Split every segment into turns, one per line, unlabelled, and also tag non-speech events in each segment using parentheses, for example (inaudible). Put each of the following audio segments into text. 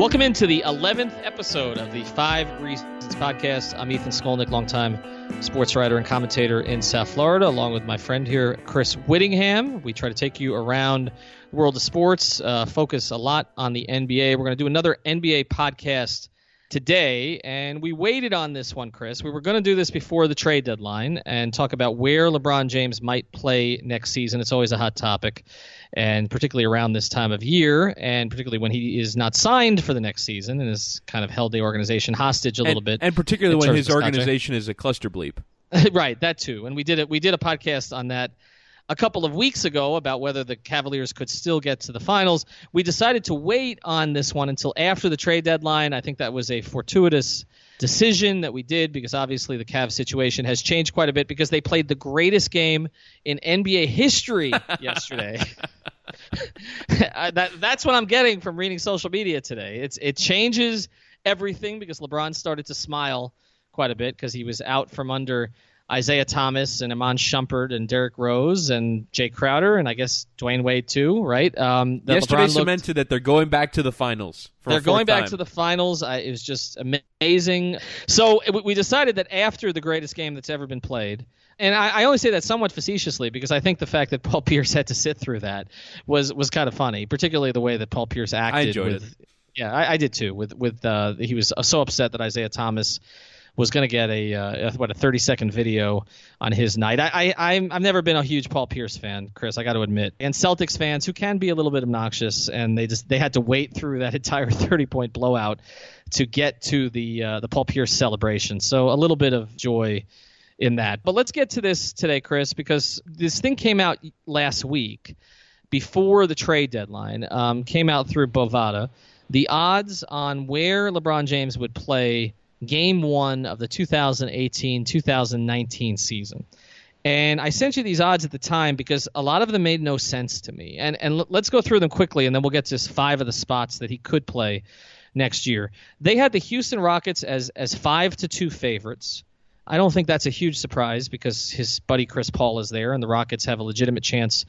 Welcome into the 11th episode of the Five Reasons podcast. I'm Ethan Skolnick, longtime sports writer and commentator in South Florida, along with my friend here, Chris Whittingham. We try to take you around the world of sports, uh, focus a lot on the NBA. We're going to do another NBA podcast today, and we waited on this one, Chris. We were going to do this before the trade deadline and talk about where LeBron James might play next season. It's always a hot topic and particularly around this time of year, and particularly when he is not signed for the next season and has kind of held the organization hostage a
and,
little bit,
and particularly when his organization is a cluster bleep. (laughs)
right, that too. And we did it. We did a podcast on that a couple of weeks ago about whether the Cavaliers could still get to the finals. We decided to wait on this one until after the trade deadline. I think that was a fortuitous decision that we did because obviously the Cavs situation has changed quite a bit because they played the greatest game in NBA history (laughs) yesterday. (laughs) that, that's what I'm getting from reading social media today. It's it changes everything because LeBron started to smile quite a bit because he was out from under Isaiah Thomas and Iman Shumpert and Derrick Rose and Jae Crowder and I guess Dwyane Wade too, right? Um,
Yesterday
looked,
cemented that they're going back to the finals.
they're going back
time.
to the finals. I, it was just amazing. So it, we decided that after the greatest game that's ever been played, and I, I, only say that somewhat facetiously because I think the fact that Paul (laughs) Pierce had to sit through that was was kind of funny, particularly the way that Paul Pierce acted.
I enjoyed
with,
it.
Yeah, I, I, did too. With with uh, he was so upset that Isaiah Thomas was going to get a uh, what a 30 second video on his night. I, I I'm I've never been a huge Paul Pierce fan, Chris. I got to admit, and Celtics fans who can be a little bit obnoxious, and they just they had to wait through that (laughs) entire 30 point blowout to get to the uh, the Paul Pierce celebration. So a little bit of joy in that. But let's get to this today, Chris, because this thing came out last week before the trade deadline. Um, came out through Bovada. The odds on where LeBron James would play game one of the 2018 2019 season. And I sent you these odds at the time because a lot of them made no sense to me. And and let's go through them quickly, and then we'll get to five of the spots that he could play next year. They had the Houston Rockets as as five to two favorites. I don't think that's a huge surprise because his buddy Chris Paul is there, and the Rockets have a legitimate chance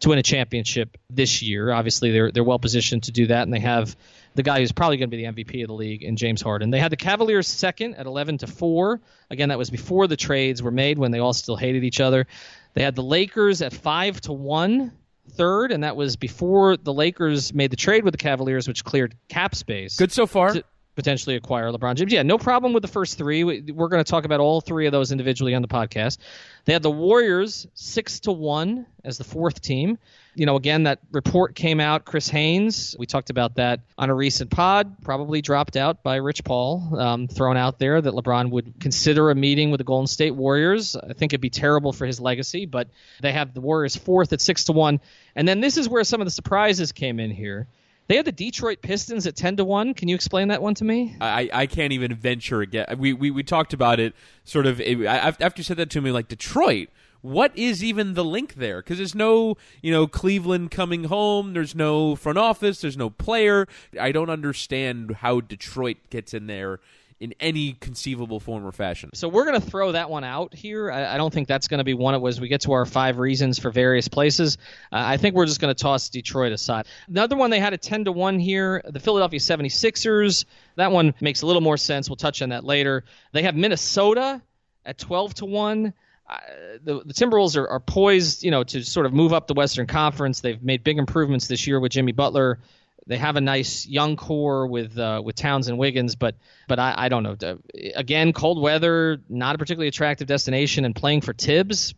to win a championship this year. Obviously, they're they're well positioned to do that, and they have the guy who's probably going to be the MVP of the league in James Harden. They had the Cavaliers second at 11 to four. Again, that was before the trades were made when they all still hated each other. They had the Lakers at five to one third, and that was before the Lakers made the trade with the Cavaliers, which cleared cap space.
Good so far.
To, potentially acquire LeBron James. Yeah, no problem with the first three. We're going to talk about all three of those individually on the podcast. They had the Warriors six to one as the fourth team. You know, again, that report came out. Chris Haynes, we talked about that on a recent pod, probably dropped out by Rich Paul, um, thrown out there that LeBron would consider a meeting with the Golden State Warriors. I think it'd be terrible for his legacy, but they have the Warriors fourth at six to one. And then this is where some of the surprises came in here. They have the Detroit Pistons at ten to one. Can you explain that one to me?
I, I can't even venture again. We, we we talked about it sort of after you said that to me, like Detroit. What is even the link there? Because there's no, you know, Cleveland coming home. There's no front office. There's no player. I don't understand how Detroit gets in there in any conceivable form or fashion.
So we're going to throw that one out here. I, I don't think that's going to be one of as we get to our five reasons for various places. Uh, I think we're just going to toss Detroit aside. Another one they had a 10 to 1 here, the Philadelphia 76ers. That one makes a little more sense. We'll touch on that later. They have Minnesota at 12 to 1. Uh, the, the Timberwolves are, are poised, you know, to sort of move up the Western Conference. They've made big improvements this year with Jimmy Butler. They have a nice young core with uh, with Towns and Wiggins, but but I, I don't know. Again, cold weather, not a particularly attractive destination, and playing for Thibs,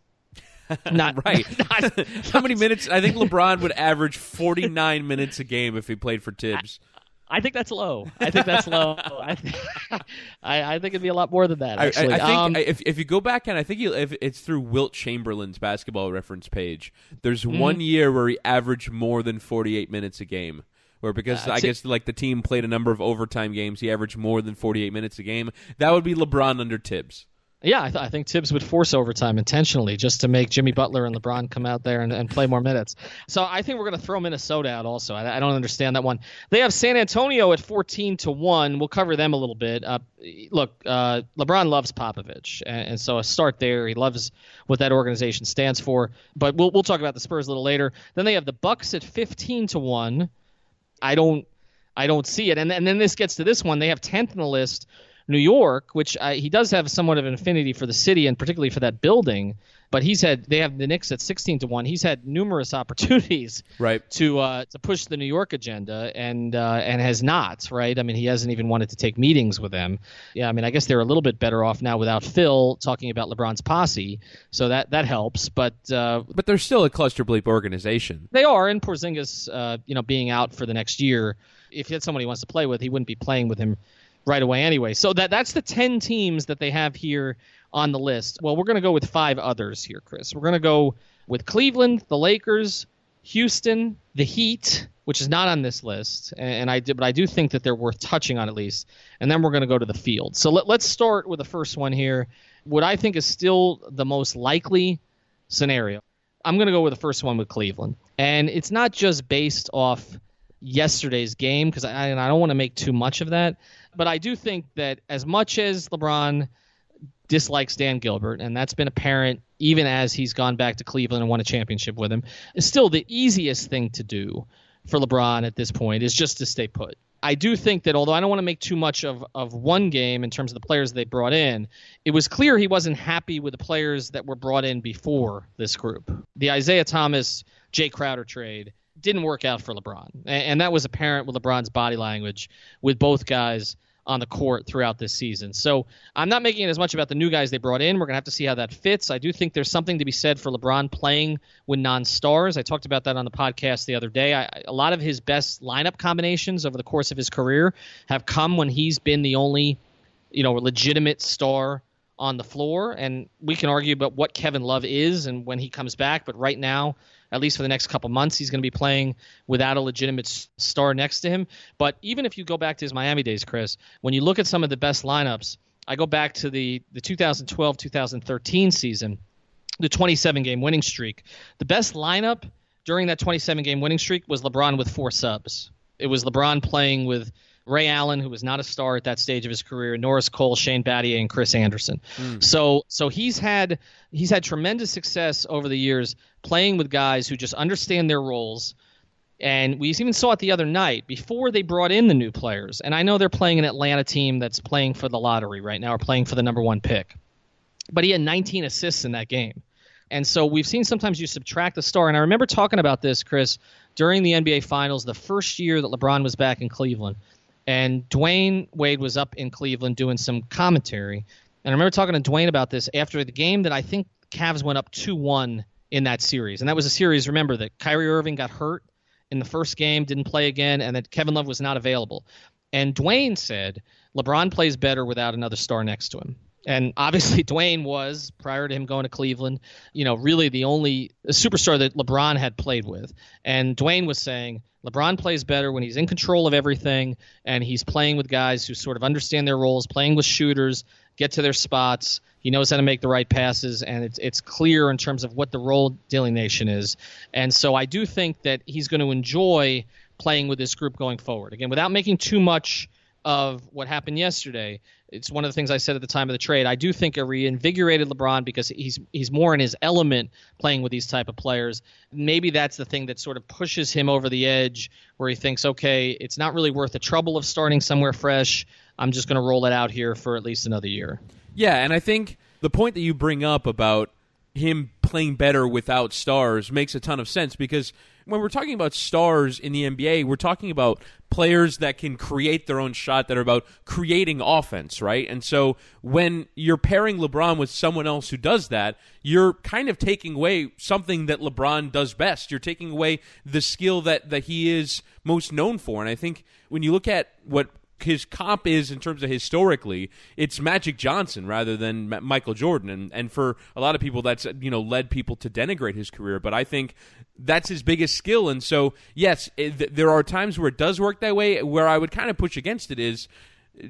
(laughs) not
right. (laughs) Not, (laughs) How many minutes? I think LeBron would average 49 minutes a game if he played for Thibs.
I think that's low. I think that's low. (laughs) I, (laughs) I, I, think it'd be a lot more than that. Actually,
I, I think
um,
if if you go back and I think you, if it's through Wilt Chamberlain's basketball reference page, there's mm-hmm. one year where he averaged more than 48 minutes a game. Where because uh, I guess like the team played a number of overtime games, he averaged more than 48 minutes a game. That would be LeBron under Thibs.
Yeah, I, th- I, think Thibs would force overtime intentionally just to make Jimmy Butler and LeBron come out there and, and play more minutes. So I think we're going to throw Minnesota out also. I, I, don't understand that one. They have San Antonio at 14 to 1. We'll cover them a little bit. Uh, look, uh, LeBron loves Popovich, and, and, so a start there. He loves what that organization stands for. But we'll, we'll talk about the Spurs a little later. Then they have the Bucks at 15 to 1. I don't. I don't see it. And, and then this gets to this one. They have 10th in the list New York, which uh, he does have somewhat of an affinity for the city and particularly for that building. But he's had they have the Knicks at 16 to one. He's had numerous (laughs) opportunities
right
to uh, to push the New York agenda and uh, and has not right. I mean, he hasn't even wanted to take meetings with them. Yeah, I mean, I guess they're a little bit better off now without Phil talking about LeBron's posse, so that that helps. But uh,
but they're still a cluster bleep organization.
They are, and Porzingis, uh, you know, being out for the next year. If he had someone he wants to play with, he wouldn't be playing with him right away anyway. So that that's the 10 teams that they have here on the list. Well, we're going to go with five others here, Chris. We're going to go with Cleveland, the Lakers, Houston, the Heat, which is not on this list, and I did, but I do think that they're worth touching on at least. And then we're going to go to the field. So let, let's start with the first one here. What I think is still the most likely scenario. I'm going to go with the first one with Cleveland, and it's not just based off yesterday's game because I, I don't want to make too much of that. But I do think that as much as LeBron dislikes Dan Gilbert, and that's been apparent even as he's gone back to Cleveland and won a championship with him, still the easiest thing to do for LeBron at this point is just to stay put. I do think that although I don't want to make too much of, of one game in terms of the players they brought in, it was clear he wasn't happy with the players that were brought in before this group. The Isaiah Thomas, Jae Crowder trade didn't work out for LeBron, and, and that was apparent with LeBron's body language with both guys on the court throughout this season. So I'm not making it as much about the new guys they brought in. We're going to have to see how that fits. I do think there's something to be said for LeBron playing with non stars. I talked about that on the podcast the other day. I, a lot of his best lineup combinations over the course of his career have come when he's been the only, you know, legitimate star on the floor. And we can argue about what Kevin Love is and when he comes back. But right now, at least for the next couple months. He's going to be playing without a legitimate star next to him. But even if you go back to his Miami days, Chris, when you look at some of the best lineups, I go back to the, the 2012 2013 season, the 27 game winning streak. The best lineup during that 27 game winning streak was LeBron with four subs. It was LeBron playing with Ray Allen, who was not a star at that stage of his career, Norris Cole, Shane Battier, and Chris Andersen. Mm. So so he's had he's had tremendous success over the years playing with guys who just understand their roles. And we even saw it the other night before they brought in the new players. And I know they're playing an Atlanta team that's playing for the lottery right now or playing for the number one pick. But he had 19 assists in that game. And so we've seen sometimes you subtract the star. And I remember talking about this, Chris, during the NBA Finals, the first year that LeBron was back in Cleveland and Dwyane Wade was up in Cleveland doing some commentary. And I remember talking to Dwyane about this after the game that I think Cavs went up 2 1 in that series. And that was a series, remember, that Kyrie Irving got hurt in the first game, didn't play again, and that Kevin Love was not available. And Dwyane said LeBron plays better without another star next to him. And obviously, (laughs) Dwyane was, prior to him going to Cleveland, you know, really the only superstar that LeBron had played with. And Dwyane was saying, LeBron plays better when he's in control of everything and he's playing with guys who sort of understand their roles, playing with shooters, get to their spots. He knows how to make the right passes, and it's it's clear in terms of what the role delineation is. And so I do think that he's going to enjoy playing with this group going forward. Again, without making too much of what happened yesterday. It's one of the things I said at the time of the trade. I do think a reinvigorated LeBron because he's he's more in his element playing with these type of players. Maybe that's the thing that sort of pushes him over the edge where he thinks, okay, it's not really worth the trouble of starting somewhere fresh. I'm just going to roll it out here for at least another year.
Yeah, and I think the point that you bring up about him playing better without stars makes a ton of sense because when we're talking about stars in the NBA, we're talking about players that can create their own shot that are about creating offense, right? And so when you're pairing LeBron with someone else who does that, you're kind of taking away something that LeBron does best. You're taking away the skill that that he is most known for. And I think when you look at what his comp is in terms of historically, it's Magic Johnson rather than Michael Jordan, and and for a lot of people, that's you know led people to denigrate his career. But I think that's his biggest skill, and so yes, eh, it, there are times where it does work that way. Where I would kind of push against it is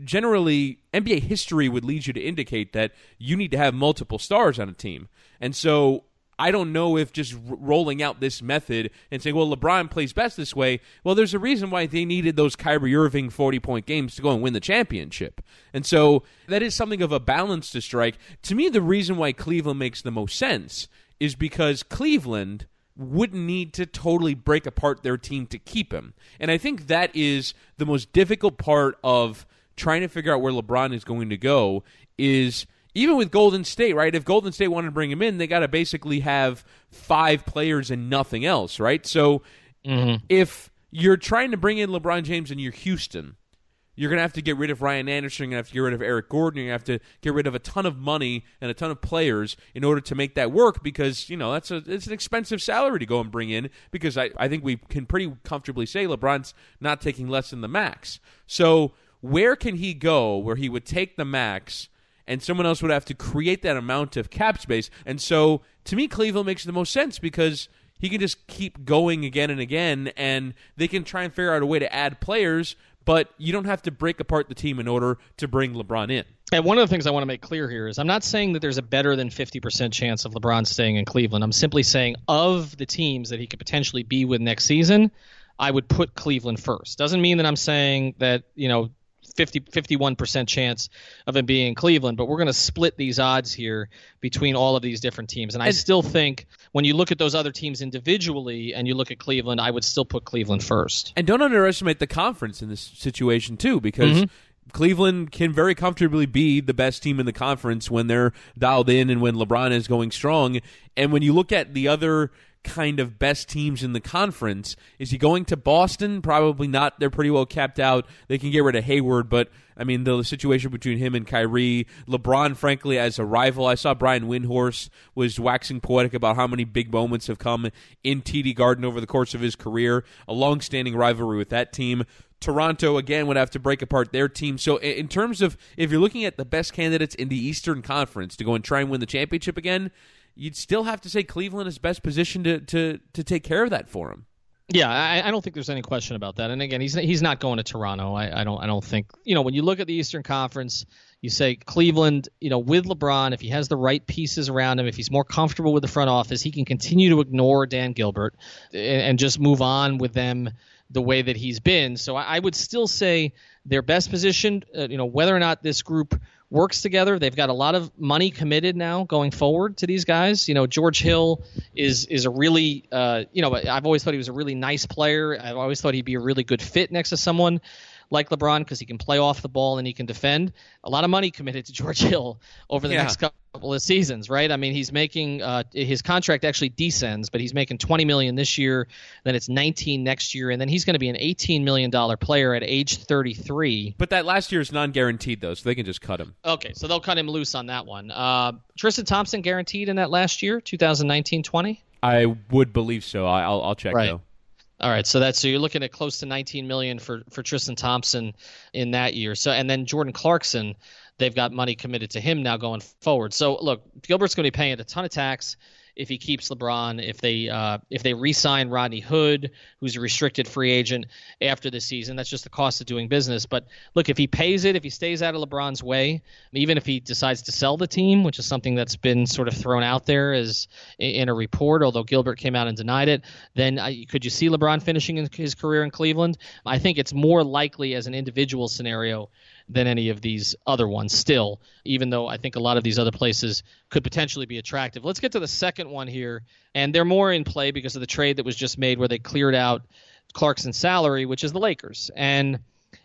generally NBA history would lead you to indicate that you need to have multiple stars on a team, and so I don't know if just r- rolling out this method and saying, well, LeBron plays best this way, well, there's a reason why they needed those Kyrie Irving 40 point games to go and win the championship. And so that is something of a balance to strike. To me, the reason why Cleveland makes the most sense is because Cleveland wouldn't need to totally break apart their team to keep him. And I think that is the most difficult part of trying to figure out where LeBron is going to go is – even with Golden State, right? If Golden State wanted to bring him in, they got to basically have five players and nothing else, right? So mm-hmm. if you're trying to bring in LeBron James and you're Houston, you're going to have to get rid of Ryan Anderson. You're going to have to get rid of Eric Gordon. You're going to have to get rid of a ton of money and a ton of players in order to make that work because, you know, that's a, it's an expensive salary to go and bring in because I, I think we can pretty comfortably say LeBron's not taking less than the max. So where can he go where he would take the max – and someone else would have to create that amount of cap space. And so, to me, Cleveland makes the most sense because he can just keep going again and again, and they can try and figure out a way to add players, but you don't have to break apart the team in order to bring LeBron in.
And one of the things I want to make clear here is I'm not saying that there's a better than 50% chance of LeBron staying in Cleveland. I'm simply saying of the teams that he could potentially be with next season, I would put Cleveland first. Doesn't mean that I'm saying that, you know, 50 51% chance of him being in Cleveland, but we're going to split these odds here between all of these different teams. And I still think when you look at those other teams individually and you look at Cleveland, I would still put Cleveland first.
And don't underestimate the conference in this situation too because mm-hmm. Cleveland can very comfortably be the best team in the conference when they're dialed in and when LeBron is going strong. And when you look at the other kind of best teams in the conference. Is he going to Boston? Probably not. They're pretty well capped out. They can get rid of Hayward, but I mean the situation between him and Kyrie, LeBron, frankly, as a rival. I saw Brian Windhorst was waxing poetic about how many big moments have come in TD Garden over the course of his career. A long-standing rivalry with that team. Toronto again would have to break apart their team. So in terms of if you're looking at the best candidates in the Eastern Conference to go and try and win the championship again, you'd still have to say Cleveland is best positioned to to to take care of that for him.
Yeah, I, I, don't think there's any question about that. And again, he's he's not going to Toronto. I, I, don't I don't think you know when you look at the Eastern Conference, you say Cleveland. You know, with LeBron, if he has the right pieces around him, if he's more comfortable with the front office, he can continue to ignore Dan Gilbert and, and just move on with them the way that he's been. So I, I would still say their best positioned. Uh, you know, whether or not this group works together. They've got a lot of money committed now going forward to these guys. You know, George Hill is is a really uh, you know I've always thought he was a really nice player. I've always thought he'd be a really good fit next to someone like LeBron because he can play off the ball and he can defend. A lot of money committed to (laughs) George Hill over the yeah. next couple of seasons, right? I mean, he's making uh, his contract actually descends, but he's making 20 million this year, then it's 19 next year, and then he's going to be an 18 million dollar player at age 33.
But that last year is non-guaranteed though, so they can just cut him.
Okay, so they'll cut him loose on that one. Uh, Tristan Thompson guaranteed in that last year, 2019-20.
I would believe so. I'll, I'll check
right.
though.
All right, so that's so you're looking at close to 19 million for for Tristan Thompson in that year. So and then Jordan Clarkson, they've got money committed to him now going forward. So look, Gilbert's going to be paying a ton of tax if he keeps LeBron, if they uh, if they re-sign Rodney Hood, who's a restricted free agent after the season, that's just the cost of doing business. But look, if he pays it, if he stays out of LeBron's way, even if he decides to sell the team, which is something that's been sort of thrown out there as in a report, although Gilbert came out and denied it, then uh, could you see LeBron finishing his career in Cleveland? I think it's more likely as an individual scenario than any of these other ones still, even though I think a lot of these other places could potentially be attractive. Let's get to the second one here, and they're more in play because of the trade that was just made where they cleared out Clarkson's salary, which is the Lakers. And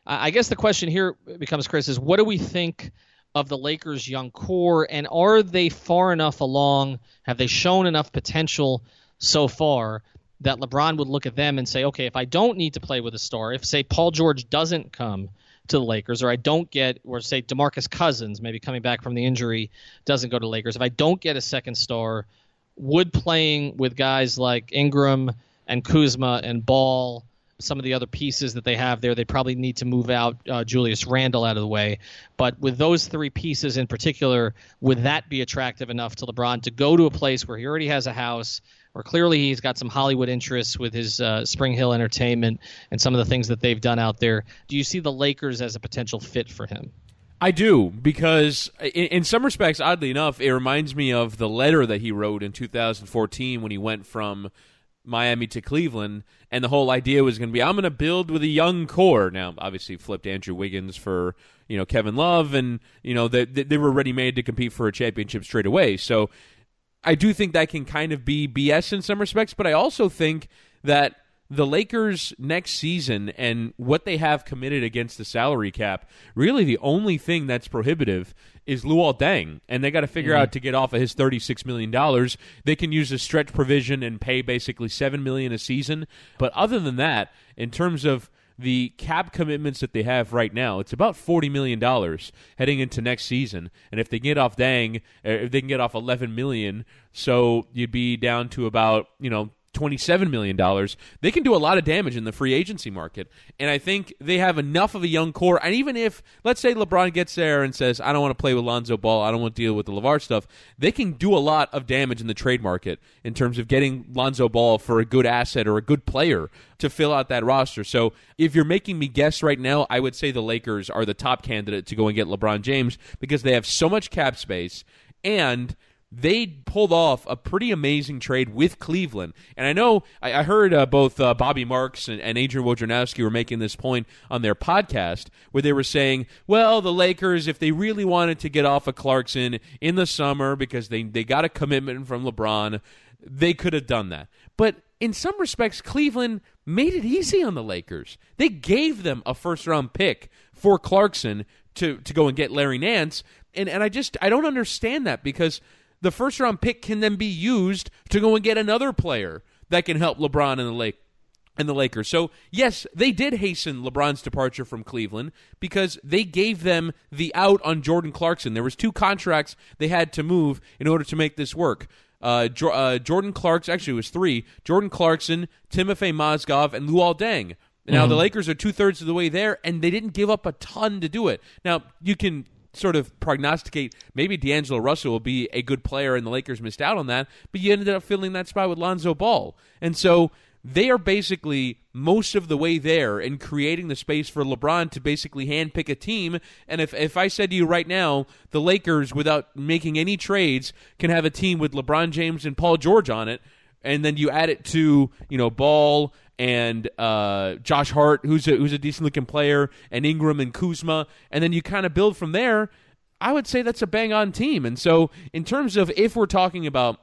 I guess the question here becomes, Chris, is what do we think of the Lakers' young core, and are they far enough along? Have they shown enough potential so far that LeBron would look at them and say, okay, if I don't need to play with a star, if say Paul George doesn't come to the Lakers, or I don't get, or say Demarcus Cousins maybe coming back from the injury doesn't go to Lakers, if I don't get a second star, would playing with guys like Ingram and Kuzma and Ball some of the other pieces that they have there. They probably need to move out uh, Julius Randle out of the way. But with those three pieces in particular, would that be attractive enough to LeBron to go to a place where he already has a house, or clearly he's got some Hollywood interests with his uh, SpringHill Entertainment and some of the things that they've done out there? Do you see the Lakers as a potential fit for him?
I do because, in, in, some respects, oddly enough, it reminds me of the letter that he wrote in 2014 when he went from Miami to Cleveland, and the whole idea was going to be I'm going to build with a young core. Now, obviously, flipped Andrew Wiggins for you know Kevin Love, and you know they they were ready made to compete for a championship straight away. So I do think that can kind of be BS in some respects, but I also think that the Lakers next season and what they have committed against the salary cap, really the only thing that's prohibitive is Luol Deng, and they got to figure mm-hmm. out to get off of his thirty-six million dollars. They can use a stretch provision and pay basically seven million a season. But other than that, in terms of the cap commitments that they have right now, it's about forty million dollars heading into next season. And if they get off Deng, er, if they can get off eleven million, so you'd be down to about you know $27 million, they can do a lot of damage in the free agency market. And I think they have enough of a young core. And even if, let's say, LeBron gets there and says, I don't want to play with Lonzo Ball, I don't want to deal with the LeVar stuff, they can do a lot of damage in the trade market in terms of getting Lonzo Ball for a good asset or a good player to fill out that roster. So if you're making me guess right now, I would say the Lakers are the top candidate to go and get LeBron James because they have so much cap space and they pulled off a pretty amazing trade with Cleveland. And I know I, I heard uh, both uh, Bobby Marks and, and Adrian Wojnarowski were making this point on their podcast where they were saying, well, the Lakers, if they really wanted to get off of Clarkson in the summer because they, they got a commitment from LeBron, they could have done that. But in some respects, Cleveland made it easy on the Lakers. They gave them a first round pick for Clarkson to, to go and get Larry Nance. And, and I just I don't understand that because – the first round pick can then be used to go and get another player that can help LeBron and the Lake and the Lakers. So, yes, they did hasten LeBron's departure from Cleveland because they gave them the out on Jordan Clarkson. There was two contracts they had to move in order to make this work. Uh, jo- uh, Jordan Clarkson, actually, it was three Jordan Clarkson, Timofey Mozgov, and Luol Deng. Now, mm-hmm. the Lakers are two thirds of the way there, and they didn't give up a ton to do it. Now, you can sort of prognosticate maybe D'Angelo Russell will be a good player and the Lakers missed out on that, but you ended up filling that spot with Lonzo Ball. And so they are basically most of the way there in creating the space for LeBron to basically handpick a team. And if, if I said to you right now, the Lakers, without making any trades, can have a team with LeBron James and Paul George on it, and then you add it to, you know, Ball and uh, Josh Hart, who's a, who's a decent looking player, and Ingram and Kuzma, and then you kind of build from there. I would say that's a bang on team. And so, in terms of if we're talking about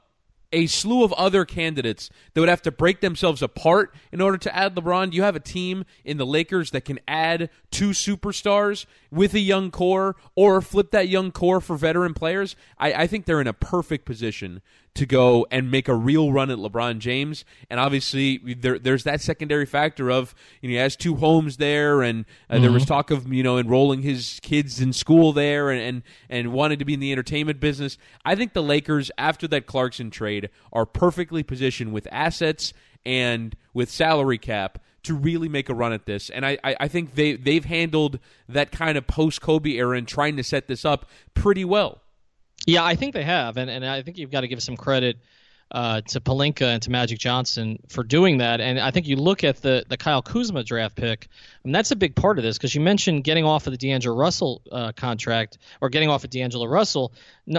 a slew of other candidates that would have to break themselves apart in order to add LeBron. You have a team in the Lakers that can add two superstars with a young core or flip that young core for veteran players. I, I think they're in a perfect position to go and make a real run at LeBron James. And obviously, there, there's that secondary factor of you know he has two homes there, and uh, mm-hmm. there was mm-hmm. talk of you know enrolling his kids in school there, and, and and wanting to be in the entertainment business. I think the Lakers after that Clarkson trade are perfectly positioned with assets and with salary cap to really make a run at this. And I, I, I think they they've handled that kind of post Kobe era and trying to set this up pretty well.
Yeah, I think they have, and, and I think you've got to give some credit uh, to Pelinka and to Magic Johnson for doing that. And I think you look at the the Kyle Kuzma draft pick, and that's a big part of this because you mentioned getting off of the D'Angelo Russell uh, contract or getting off of D'Angelo Russell,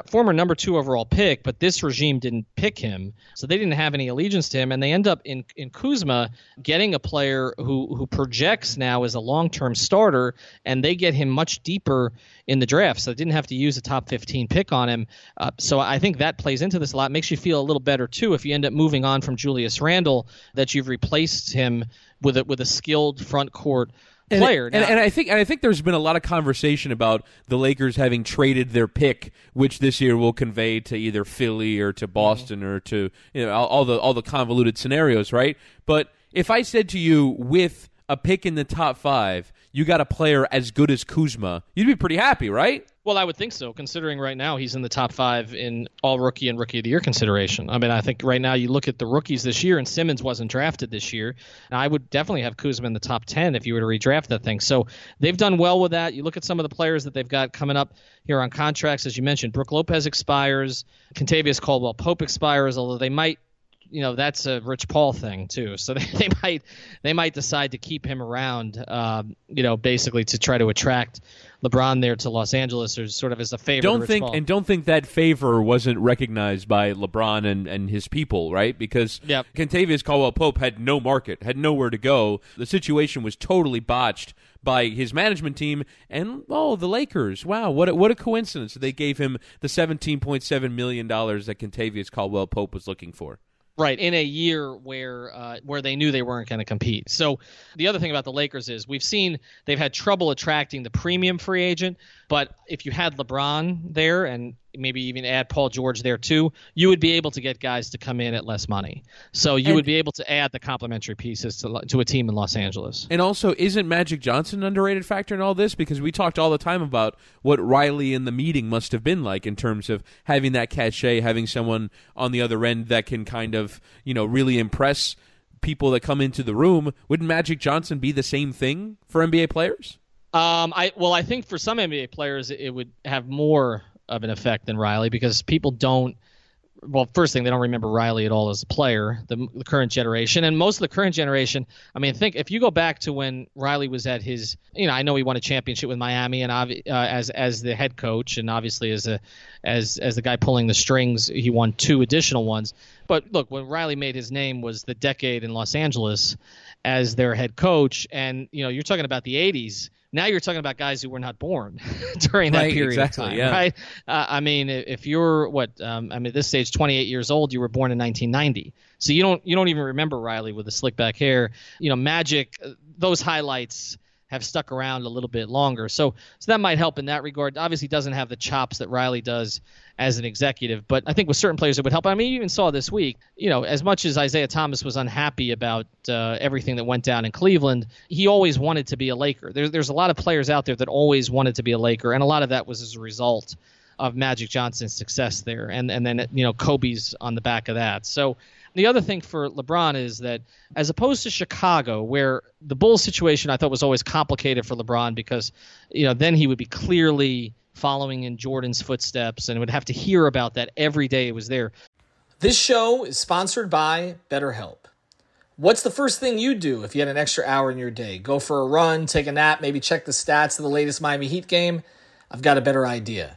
former number two overall pick, but this regime didn't pick him, so they didn't have any allegiance to him, and they end up in in Kuzma getting a player who who projects now as a long term starter, and they get him much deeper in the draft, so they didn't have to use a top 15 pick on him. Uh, so I think that plays into this a lot. Makes you feel a little better too if you end up moving on from Julius Randle that you've replaced him with a with a skilled front court player.
And, and, and, I think and I think there's been a lot of conversation about the Lakers having traded their pick, which this year will convey to either Philly or to Boston mm-hmm. or to you know all, all the all the convoluted scenarios, right? But if I said to you with a pick in the top five, you got a player as good as Kuzma, you'd be pretty happy, right?
Well, I would think so, considering right now he's in the top five in all rookie and rookie of the year consideration. I mean, I think right now you look at the rookies this year, and Simmons wasn't drafted this year. And I would definitely have Kuzma in the top 10 if you were to redraft that thing. So they've done well with that. You look at some of the players that they've got coming up here on contracts, as you mentioned, Brook Lopez expires, Kentavious Caldwell Pope expires, although they might you know that's a Rich Paul thing too. So (laughs) they, they might they might decide to keep him around, um, you know, basically to try to attract LeBron there to Los Angeles, or sort of as a favor.
Don't think
Paul.
and don't think that favor wasn't recognized by LeBron and, and his people, right? Because
yep.
Kentavious Caldwell Pope had no market, had nowhere to go. The situation was totally botched by his management team and oh the Lakers. Wow, what a, what a coincidence! They gave him the seventeen point seven million dollars that Kentavious Caldwell Pope was looking for.
Right in a year where uh, where they knew they weren't going to compete. So the other thing about the Lakers is we've seen they've had trouble attracting the premium free agent, but if you had LeBron there and maybe even add Paul George there too, you would be able to get guys to come in at less money. So you and, would be able to add the complementary pieces to, to a team in Los Angeles.
And also, isn't Magic Johnson an underrated factor in all this? Because we talked all the time about what Riley in the meeting must have been like in terms of having that cachet, having someone on the other end that can kind of, you know, really impress people that come into the room. Wouldn't Magic Johnson be the same thing for NBA players?
Um, I well, I think for some NBA players, it would have more of an effect than Riley because people don't. Well, first thing, they don't remember Riley at all as a player, the, the, current generation. And most of the current generation, I mean, think if you go back to when Riley was at his, you know, I know he won a championship with Miami and uh, as as the head coach, and obviously as a as as the guy pulling the strings, he won two additional ones. But look, when Riley made his name was the decade in Los Angeles as their head coach, and you know, you're talking about the '80s now you're talking about guys who were not born (laughs) during that
right,
period
exactly,
of time,
yeah.
right? Uh, I mean, if you're what um, I mean, at this stage, 28 years old, you were born in 1990, so you don't you don't even remember Riley with the slick back hair. You know, Magic, uh, those highlights have stuck around a little bit longer. So so that might help in that regard. Obviously, doesn't have the chops that Riley does as an executive, but I think with certain players it would help. I mean, you even saw this week, you know, as much as Isaiah Thomas was unhappy about uh, everything that went down in Cleveland, he always wanted to be a Laker. There's there's a lot of players out there that always wanted to be a Laker, and a lot of that was as a result of Magic Johnson's success there, and and then you know Kobe's on the back of that. So the other thing for LeBron is that as opposed to Chicago, where the Bulls situation I thought was always complicated for LeBron because, you know, then he would be clearly following in Jordan's footsteps and would have to hear about that every day it was there.
This show is sponsored by BetterHelp. What's the first thing you'd do if you had an extra hour in your day? Go for a run, take a nap, maybe check the stats of the latest Miami Heat game? I've got a better idea.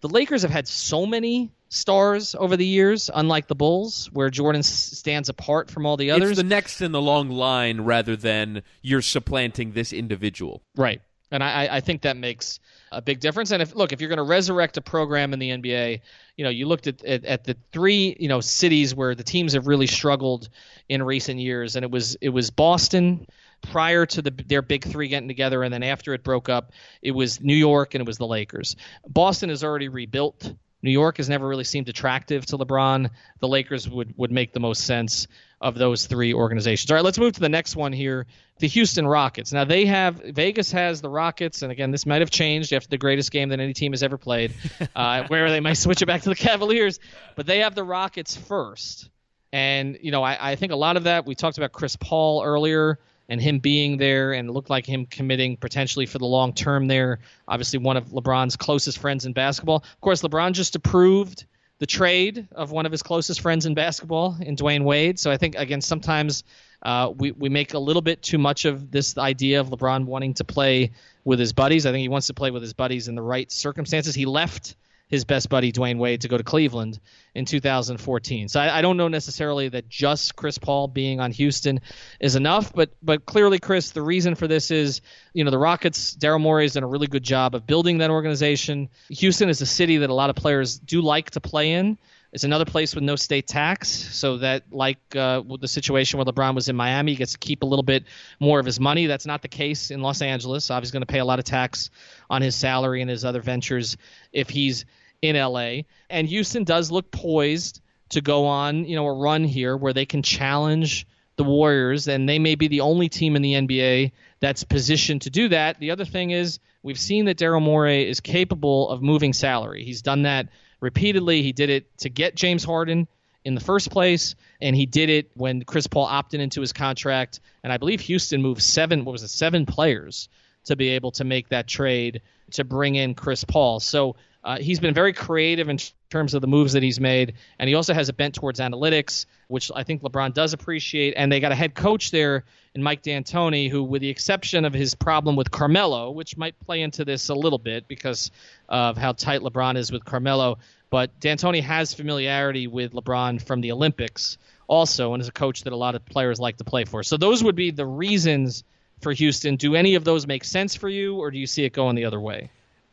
The Lakers have had so many stars over the years, unlike the Bulls, where Jordan s- stands apart from all the others.
It's the next in the long line rather than you're supplanting this individual.
Right. And I, I think that makes a big difference. And if look, if you're going to resurrect a program in the NBA, you know, you looked at, at at the three you know cities where the teams have really struggled in recent years, and it was it was Boston prior to the their big three getting together, and then after it broke up, it was New York and it was the Lakers. Boston has already rebuilt. New York has never really seemed attractive to LeBron. The Lakers would, would make the most sense of those three organizations. All right, let's move to the next one here. The Houston Rockets. Now they have Vegas has the Rockets, and again, this might have changed after the greatest game that any team has ever played, (laughs) uh, where they might switch it back to the Cavaliers. But they have the Rockets first, and you know I, I think a lot of that we talked about Chris Paul earlier and him being there and looked like him committing potentially for the long term there. Obviously, one of LeBron's closest friends in basketball. Of course, LeBron just approved the trade of one of his closest friends in basketball in Dwyane Wade. So I think again sometimes uh, we we make a little bit too much of this idea of LeBron wanting to play with his buddies. I think he wants to play with his buddies in the right circumstances. He left his best buddy Dwyane Wade to go to Cleveland in 2014. So I, I, don't know necessarily that just Chris Paul being on Houston is enough, but but clearly, Chris, the reason for this is you know the Rockets. Daryl Morey has done a really good job of building that organization. Houston is a city that a lot of players do like to play in. It's another place with no state tax, so that like uh, the situation where LeBron was in Miami, he gets to keep a little bit more of his money. That's not the case in Los Angeles. Obviously, going to pay a lot of tax on his salary and his other ventures if he's in LA. And Houston does look poised to go on, you know, a run here where they can challenge the Warriors, and they may be the only team in the NBA that's positioned to do that. The other thing is we've seen that Daryl Morey is capable of moving salary. He's done that repeatedly. He did it to get James Harden in the first place, and he did it when Chris Paul opted into his contract. And I believe Houston moved seven, what was it, seven players to be able to make that trade to bring in Chris Paul. So uh, he's been very creative in terms of the moves that he's made, and he also has a bent towards analytics, which I think LeBron does appreciate. And they got a head coach there in Mike D'Antoni, who, with the exception of his problem with Carmelo, which might play into this a little bit because of how tight LeBron is with Carmelo, but D'Antoni has familiarity with LeBron from the Olympics also, and is a coach that a lot of players like to play for. So those would be the reasons for Houston. Do any of those make sense for you, or do you see it going the other way?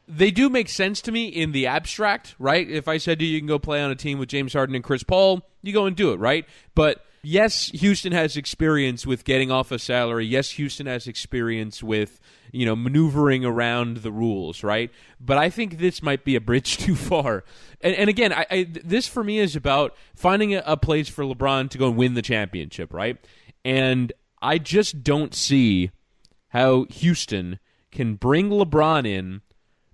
They do make sense to me in the abstract, right? If I said to you, you can go play on a team with James Harden and Chris Paul, you go and do it, right? But yes, Houston has experience with getting off a salary. Yes, Houston has experience with you know maneuvering around the rules, right? But I think this might be a bridge (laughs) too far. And, and again, I, I, this for me is about finding a, a place for LeBron to go and win the championship, right? And I just don't see how Houston can bring LeBron in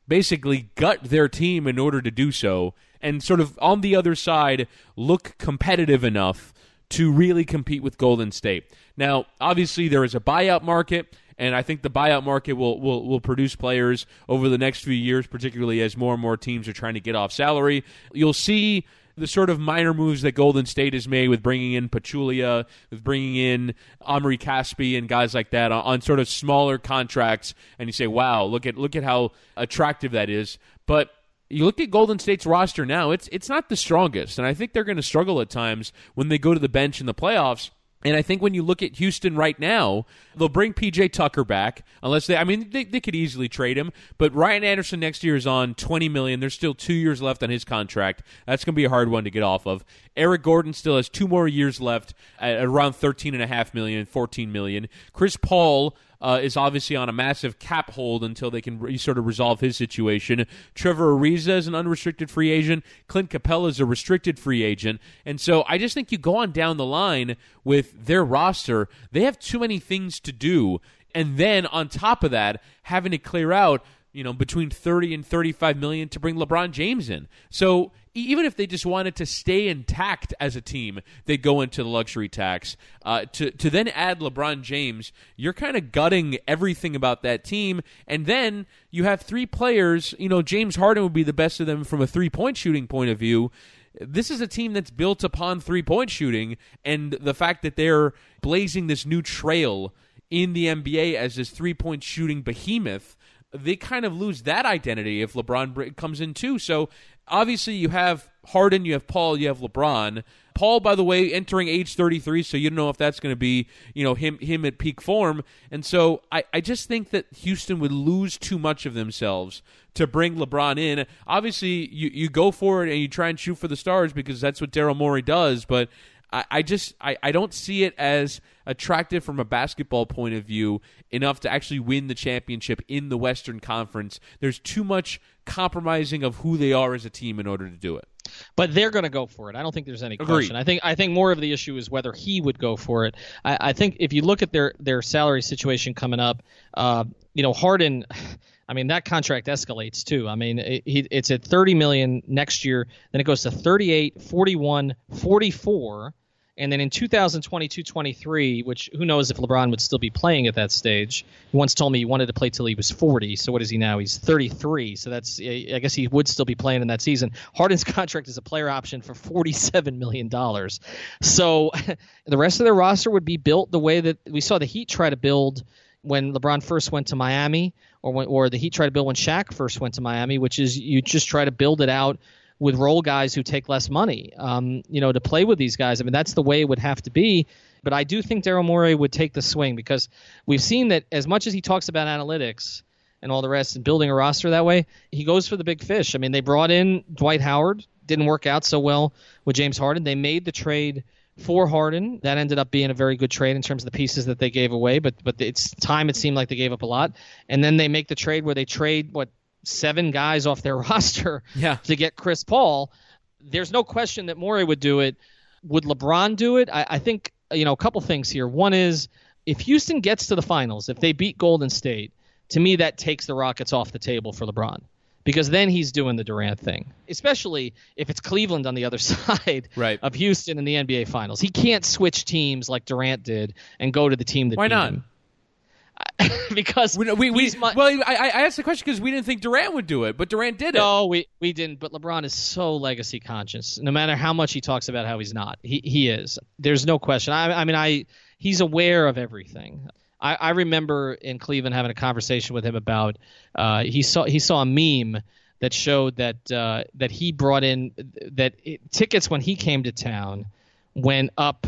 basically gut their team in order to do so and sort of on the other side look competitive enough to really compete with Golden State. Now, obviously there is a buyout market and I think the buyout market will, will, will produce players over the next few years, particularly as more and more teams are trying to get off salary. You'll see the sort of minor moves that Golden State has made with bringing in Pachulia, with bringing in Omri Caspi and guys like that on, on, sort of smaller contracts, and you say, "Wow, look at look at how attractive that is." But you look at Golden State's roster now; it's it's not the strongest, and I think they're going to struggle at times when they go to the bench in the playoffs. And I think when you look at Houston right now, they'll bring PJ Tucker back, unless they. I mean, they, they could easily trade him. But Ryan Anderson next year is on twenty million. There's still two years left on his contract. That's going to be a hard one to get off of. Eric Gordon still has two more years left at around thirteen and a half million, 14 million. Chris Paul uh, is obviously on a massive cap hold until they can re- sort of resolve his situation. Trevor Ariza is an unrestricted free agent. Clint Capela is a restricted free agent. And so I just think you go on down the line with their roster, they have too many things to do. And then on top of that, having to clear out you know between 30 and 35 million to bring LeBron James in. So even if they just wanted to stay intact as a team, they go into the luxury tax. Uh, to to then add LeBron James, you're kind of gutting everything about that team, and then you have three players. You know, James Harden would be the best of them from a three point shooting point of view. This is a team that's built upon three point shooting, and the fact that they're blazing this new trail in the NBA as this three point shooting behemoth they kind of lose that identity if LeBron comes in too. So obviously you have Harden, you have Paul, you have LeBron. Paul, by the way, entering age 33, so you don't know if that's going to be, you know, him him at peak form. And so I, I just think that Houston would lose too much of themselves to bring LeBron in. Obviously, you, you go for it and you try and shoot for the stars because that's what Daryl Morey does, but I, I just I, I don't see it as attractive from a basketball point of view enough to actually win the championship in the Western Conference. There's too much compromising of who they are as a team in order to do it.
But they're going to go for it. I don't think there's any
Agreed.
question. I think I think more of the issue is whether he would go for it. I, I think if you look at their their salary situation coming up, uh, you know Harden. (sighs) I mean that contract escalates too. I mean it, it's at 30 million next year, then it goes to 38, 41, 44 and then in 2022-23, which who knows if LeBron would still be playing at that stage. He once told me he wanted to play till he was 40. So what is he now? He's 33. So that's I guess he would still be playing in that season. Harden's (laughs) contract is a player option for 47 million dollars. So (laughs) the rest of their roster would be built the way that we saw the Heat try to build when LeBron first went to Miami, or when, or the Heat tried to build when Shaq first went to Miami, which is you just try to build it out with role guys who take less money, um, you know, to play with these guys. I mean, that's the way it would have to be. But I do think Daryl Morey would take the swing because we've seen that as much as he talks about analytics and all the rest and building a roster that way, he goes for the big fish. I mean, they brought in Dwight Howard, didn't work out so well with James Harden. They made the trade for Harden. That ended up being a very good trade in terms of the pieces that they gave away, but but it's time it seemed like they gave up a lot. And then they make the trade where they trade what seven guys off their (laughs) roster
yeah.
to get Chris Paul. There's no question that Morey would do it. Would LeBron do it? I, I think you know a couple things here. One is if Houston gets to the finals, if they beat Golden State, to me that takes the Rockets off the table for LeBron because then he's doing the Durant thing, especially if it's Cleveland on the other (laughs) side
right.
of Houston in the NBA Finals. He can't switch teams like Durant did and go to the team that
Why not?
him. (laughs) because
we, we, we
my,
well, I, I asked the question because we didn't think Durant would do it, but Durant did it.
No, we we didn't. But LeBron is so legacy conscious. No matter how much he talks about how he's not, he he is. There's no question. I, I mean, I he's aware of everything. I, I remember in Cleveland having a conversation with him about uh, he saw he saw a meme that showed that uh, that he brought in that it, tickets when he came to town went up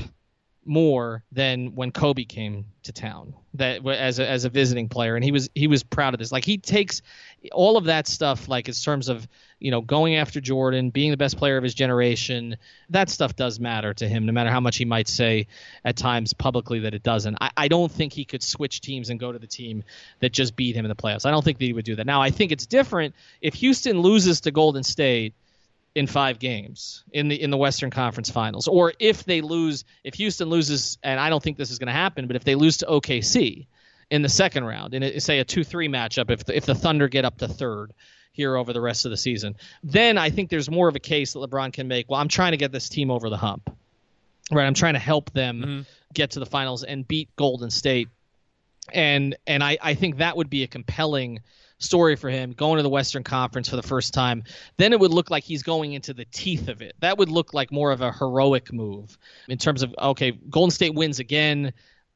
more than when Kobe came to town that as a, as a visiting player and he was he was proud of this. Like he takes all of that stuff like in terms of you know going after Jordan being the best player of his generation that stuff does matter to him no matter how much he might say at times publicly that it doesn't. I, I don't think he could switch teams and go to the team that just beat him in the playoffs. I don't think that he would do that. Now I think it's different if Houston loses to Golden State in five games in the in the Western Conference Finals, or if they lose, if Houston loses, and I don't think this is going to happen, but if they lose to OKC in the second round, in a, say a two-three matchup, if the, if the Thunder get up to third here over the rest of the season, then I think there's more of a case that LeBron can make. Well, I'm trying to get this team over the hump, right? I'm trying to help them
Mm-hmm.
get to the finals and beat Golden State, and and I I think that would be a compelling story for him going to the Western Conference for the first time, then it would look like he's going into the teeth of it. That would look like more of a heroic move in terms of okay, Golden State wins again.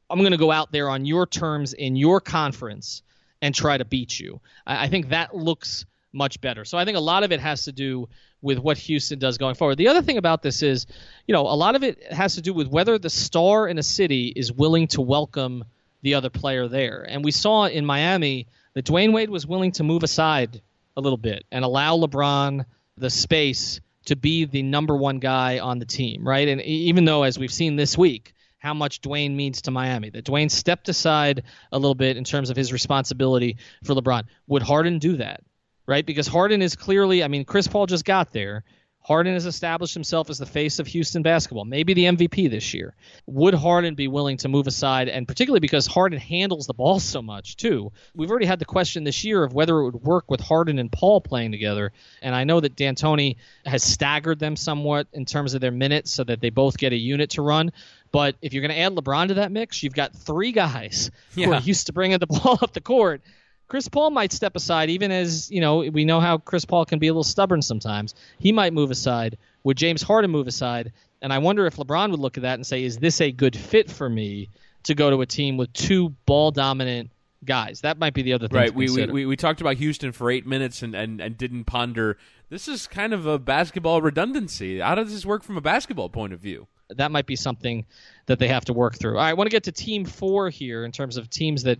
I'm going to go out there on your terms in your conference and try to beat you. I, I think that looks much better. So I think a lot of it has to do with what Houston does going forward. The other thing about this is, you know, a lot of it has to do with whether the star in a city is willing to welcome the other player there. And we saw in Miami that Dwyane Wade was willing to move aside a little bit and allow LeBron the space to be the number one guy on the team, right? And even though, as we've seen this week, how much Dwyane means to Miami, that Dwyane stepped aside a little bit in terms of his responsibility for LeBron. Would Harden do that, right? Because Harden is clearly, I mean, Chris Paul just got there. Harden has established himself as the face of Houston basketball, maybe the MVP this year. Would Harden be willing to move aside, and particularly because Harden handles the ball so much too? We've already had the question this year of whether it would work with Harden and Paul playing together, and I know that D'Antoni has staggered them somewhat in terms of their minutes so that they both get a unit to run. But if you're going to add LeBron to that mix, you've got three guys who are used to bringing the (laughs) ball up the court. Chris Paul might step aside, even as you know we know how Chris Paul can be a little stubborn sometimes. He might move aside. Would James Harden move aside? And I wonder if LeBron would look at that and say, "Is this a good fit for me to go to a team with two ball dominant guys?" That might be the other thing.
Right.
to
We, we, we we talked about Houston for eight minutes and, and, and didn't ponder. This is kind of a basketball redundancy. How does this work from a basketball point of view?
that might be something that they have to work through. All right, I want to get to team four here in terms of teams that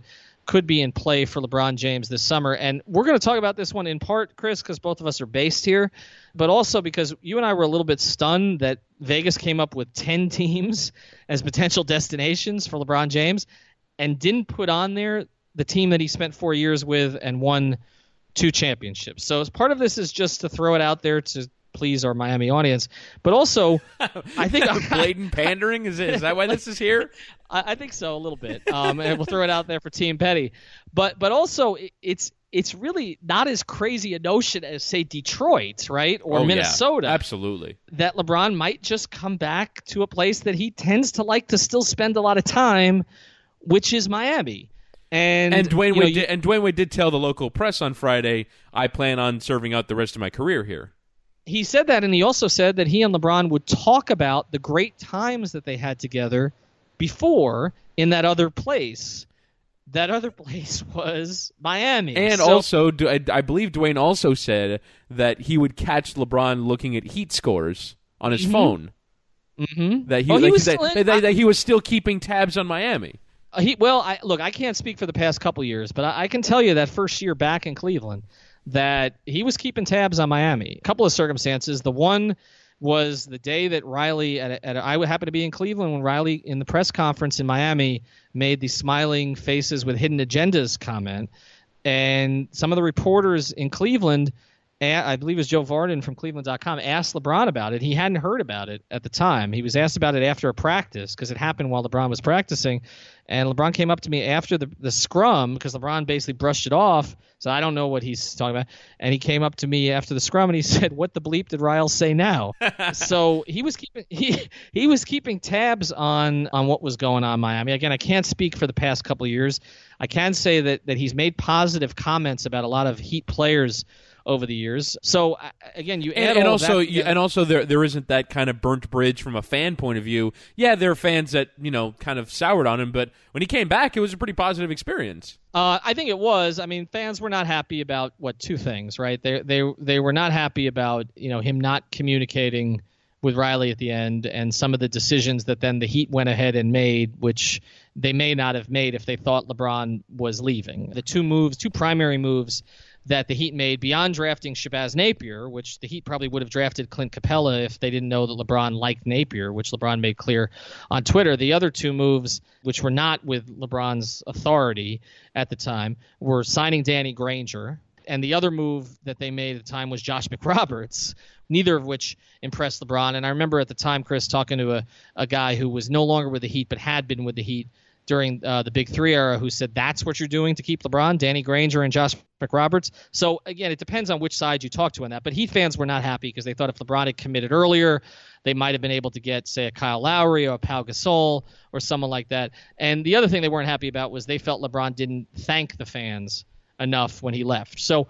could be in play for LeBron James this summer. And we're going to talk about this one in part, Chris, because both of us are based here, but also because you and I were a little bit stunned that Vegas came up with 10 (laughs) teams as potential destinations for LeBron James and didn't put on there the team that he spent four years with and won two championships. So as part of this is just to throw it out there to please our Miami audience, but also I think I'm (laughs)
Blatant pandering? Is, it, is that why this is here? (laughs)
I, I think so a little bit, um, and we'll throw it out there for Team Petty. But but also it, it's it's really not as crazy a notion as say Detroit, right, or
Oh, yeah.
Minnesota.
Absolutely.
That LeBron might just come back to a place that he tends to like to still spend a lot of time, which is Miami. And
And Dwyane
you know,
Wade did, and Dwyane Wade did tell the local press on Friday, "I plan on serving out the rest of my career here."
He said that, and he also said that he and LeBron would talk about the great times that they had together before in that other place. That other (laughs) place was Miami.
And
So-
also, I believe Dwyane also said that he would catch LeBron looking at heat scores on his phone.
Mhm.
That he,
Oh, he
like,
was
that,
still in-
that- that he was still keeping tabs on Miami.
Uh, he well, I look, I can't speak for the past couple years, but I, I can tell you that first year back in Cleveland, that he was keeping tabs on Miami. A couple of circumstances. The one was the day that Riley, at, at I happened to be in Cleveland when Riley in the press conference in Miami made the smiling faces with hidden agendas comment, and some of the reporters in Cleveland. I believe it was Joe Vardon from Cleveland.com asked LeBron about it. He hadn't heard about it at the time. He was asked about it after a practice because it happened while LeBron was practicing. And LeBron came up to me after the, the scrum because LeBron basically brushed it off. So I don't know what he's talking about. And he came up to me after the scrum and he (laughs) said, "What the bleep did Riles say now?" (laughs) so he was keeping he he was keeping tabs on on what was going on in Miami. Again, I can't speak for the past couple of years. I can say that that he's made positive comments about a lot of Heat players over the years. So again, you add
And, and also,
that
you, and also, there there isn't that kind of burnt bridge from a fan point of view. Yeah, there are fans that you know kind of soured on him, but when he came back, it was a pretty positive experience.
Uh, I think it was. I mean, fans were not happy about what two things, right? They they they were not happy about you know him not communicating with Riley at the end, and some of the decisions that then the Heat went ahead and made, which they may not have made if they thought LeBron was leaving. The two moves, two primary moves that the Heat made beyond drafting Shabazz Napier, which the Heat probably would have drafted Clint Capela if they didn't know that LeBron liked Napier, which LeBron made clear on Twitter. The other two moves, which were not with LeBron's authority at the time, were signing Danny Granger. And the other move that they made at the time was Josh McRoberts, neither of which impressed LeBron. And I remember at the time, Chris, talking to a, a guy who was no longer with the Heat but had been with the Heat during uh, the Big Three era who said that's what you're doing to keep LeBron, Danny Granger, and Josh McRoberts. So again, it depends on which side you talk to on that. But Heat fans were not happy because they thought if LeBron had committed earlier, they might have been able to get, say, a Kyle Lowry or a Pau Gasol or someone like that. And the other thing they weren't happy about was they felt LeBron didn't thank the fans enough when he left. So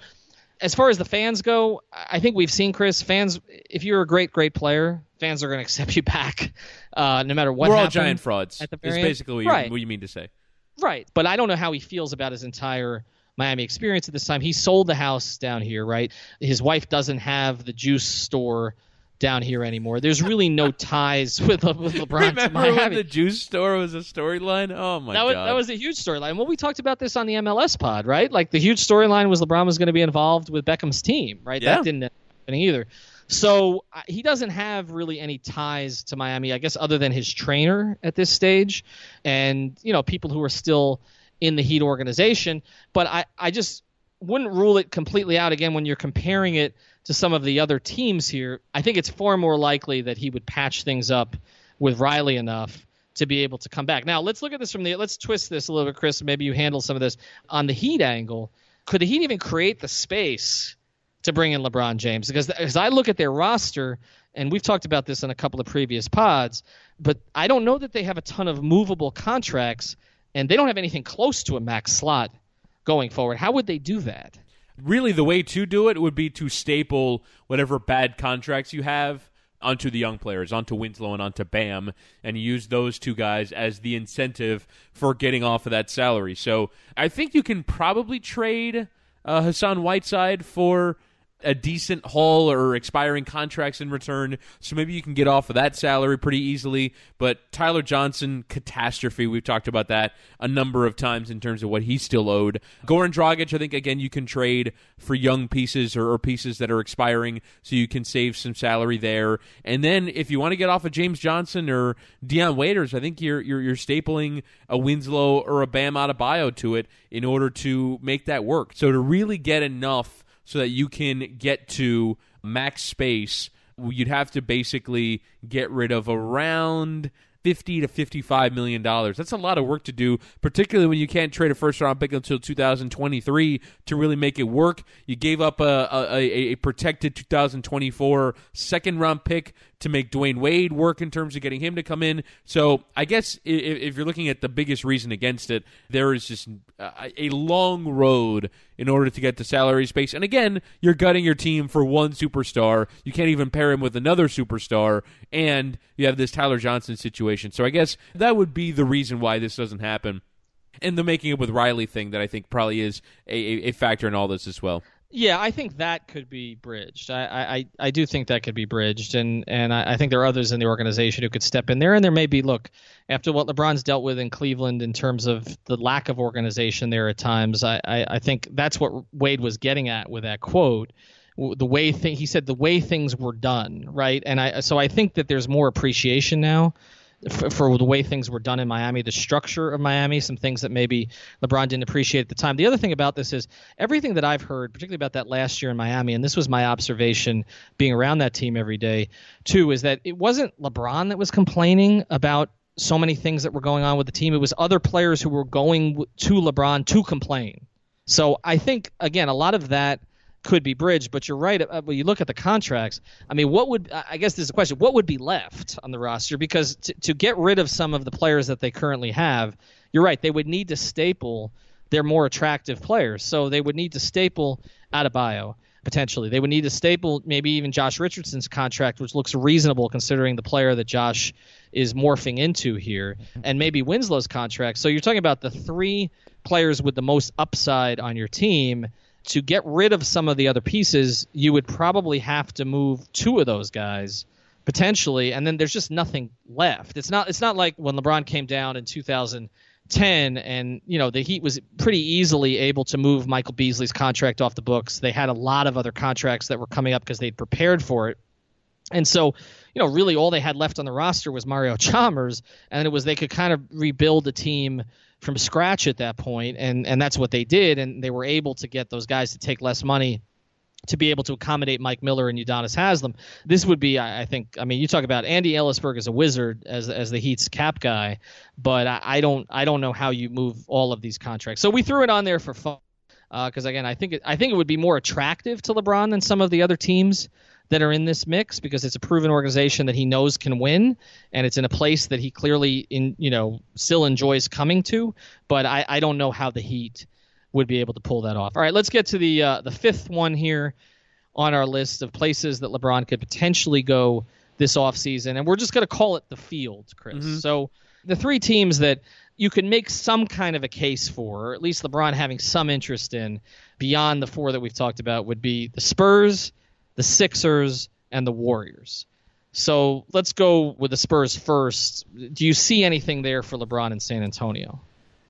as far as the fans go, I think we've seen Chris. Fans, if you're a great, great player, fans are going to accept (laughs) you back, uh, no matter what.
We're all giant frauds.
At the
is basically what you,
right,
what you mean to say.
right. But I don't know how he feels about his entire Miami experience at this time. He sold the house down here, right? His wife doesn't have the juice store down here anymore. There's really no (laughs) ties with, with LeBron to
Remember when the juice store was a storyline? Oh my
that was,
god,
that was a huge storyline. Well, we talked about this on the MLS pod, right? Like the huge storyline was LeBron was going to be involved with Beckham's team, right?
Yeah.
That didn't happen either. So uh, he doesn't have really any ties to Miami, I guess, other than his trainer at this stage, and you know people who are still in the Heat organization. But I, I just wouldn't rule it completely out again when you're comparing it to some of the other teams here. I think it's far more likely that he would patch things up with Riley enough to be able to come back. Now, let's look at this from the let's twist this a little bit, Chris. Maybe you handle some of this on the Heat angle. Could the Heat even create the space to bring in LeBron James? Because as I look at their roster, and we've talked about this in a couple of previous pods, but I don't know that they have a ton of movable contracts, and they don't have anything close to a max slot going forward. How would they do that?
Really, the way to do it would be to staple whatever bad contracts you have onto the young players, onto Winslow and onto Bam, and use those two guys as the incentive for getting off of that salary. So I think you can probably trade uh, Hassan Whiteside for a decent haul or expiring contracts in return. So maybe you can get off of that salary pretty easily. But Tyler Johnson, catastrophe. We've talked about that a number of times in terms of what he's still owed. Goran Dragic, I think, again, you can trade for young pieces or, or pieces that are expiring so you can save some salary there. And then if you want to get off of James Johnson or Dion Waiters, I think you're, you're, you're stapling a Winslow or a Bam Adebayo to it in order to make that work. So to really get enough so that you can get to max space, you'd have to basically get rid of around 50 to 55 million dollars. That's a lot of work to do, particularly when you can't trade a first round pick until 2023 to really make it work. You gave up a, a, a protected 2024 second round pick to make Dwyane Wade work in terms of getting him to come in. So I guess if, if you're looking at the biggest reason against it, there is just uh, a long road in order to get to salary space. And again, you're gutting your team for one superstar. You can't even pair him with another superstar, and you have this Tyler Johnson situation. So I guess that would be the reason why this doesn't happen. And the making it with Riley thing that I think probably is a, a factor in all this as well.
Yeah, I think that could be bridged. I, I, I do think that could be bridged, and and I, I think there are others in the organization who could step in there. And there may be look after what LeBron's dealt with in Cleveland in terms of the lack of organization there at times. I, I, I think that's what Wade was getting at with that quote. The way thing he said the way things were done, right? And I so I think that there's more appreciation now for, for, the way things were done in Miami, the structure of Miami, some things that maybe LeBron didn't appreciate at the time. The other thing about this is everything that I've heard, particularly about that last year in Miami, and this was my observation being around that team every day too, is that it wasn't LeBron that was complaining about so many things that were going on with the team. It was other players who were going to LeBron to complain. So I think again, a lot of that could be bridged. But you're right. Uh, when you look at the contracts, I mean, what would I guess this is a question? What would be left on the roster? Because to, to get rid of some of the players that they currently have, you're right. They would need to staple their more attractive players. So they would need to staple Adebayo potentially. They would need to staple maybe even Josh Richardson's contract, which looks reasonable considering the player that Josh is morphing into here, and maybe Winslow's contract. So you're talking about the three players with the most upside on your team to get rid of some of the other pieces, you would probably have to move two of those guys potentially, and then there's just nothing left. It's not it's not like when LeBron came down in 2010 and you know the Heat was pretty easily able to move Michael Beasley's contract off the books. They had a lot of other contracts that were coming up because they'd prepared for it. And so, you know, really all they had left on the roster was Mario (laughs) Chalmers, and it was they could kind of rebuild the team from scratch at that point, and and that's what they did, and they were able to get those guys to take less money to be able to accommodate Mike Miller and Udonis Haslem. This would be, I, I think, I mean, you talk about Andy Elisburg as a wizard as as the Heat's cap guy, but I, I don't I don't know how you move all of these contracts. So we threw it on there for fun because uh, again, I think it, I think it would be more attractive to LeBron than some of the other teams that are in this mix because it's a proven organization that he knows can win, and it's in a place that he clearly in you know still enjoys coming to. But I, I don't know how the Heat would be able to pull that off. All right, let's get to the uh, the fifth one here on our list of places that LeBron could potentially go this offseason, and we're just going to call it the field, Chris. Mm-hmm. So the three teams that you can make some kind of a case for, or at least LeBron having some interest in, beyond the four that we've talked about, would be the Spurs, the Sixers, and the Warriors. So let's go with the Spurs first. Do you see anything there for LeBron in San Antonio?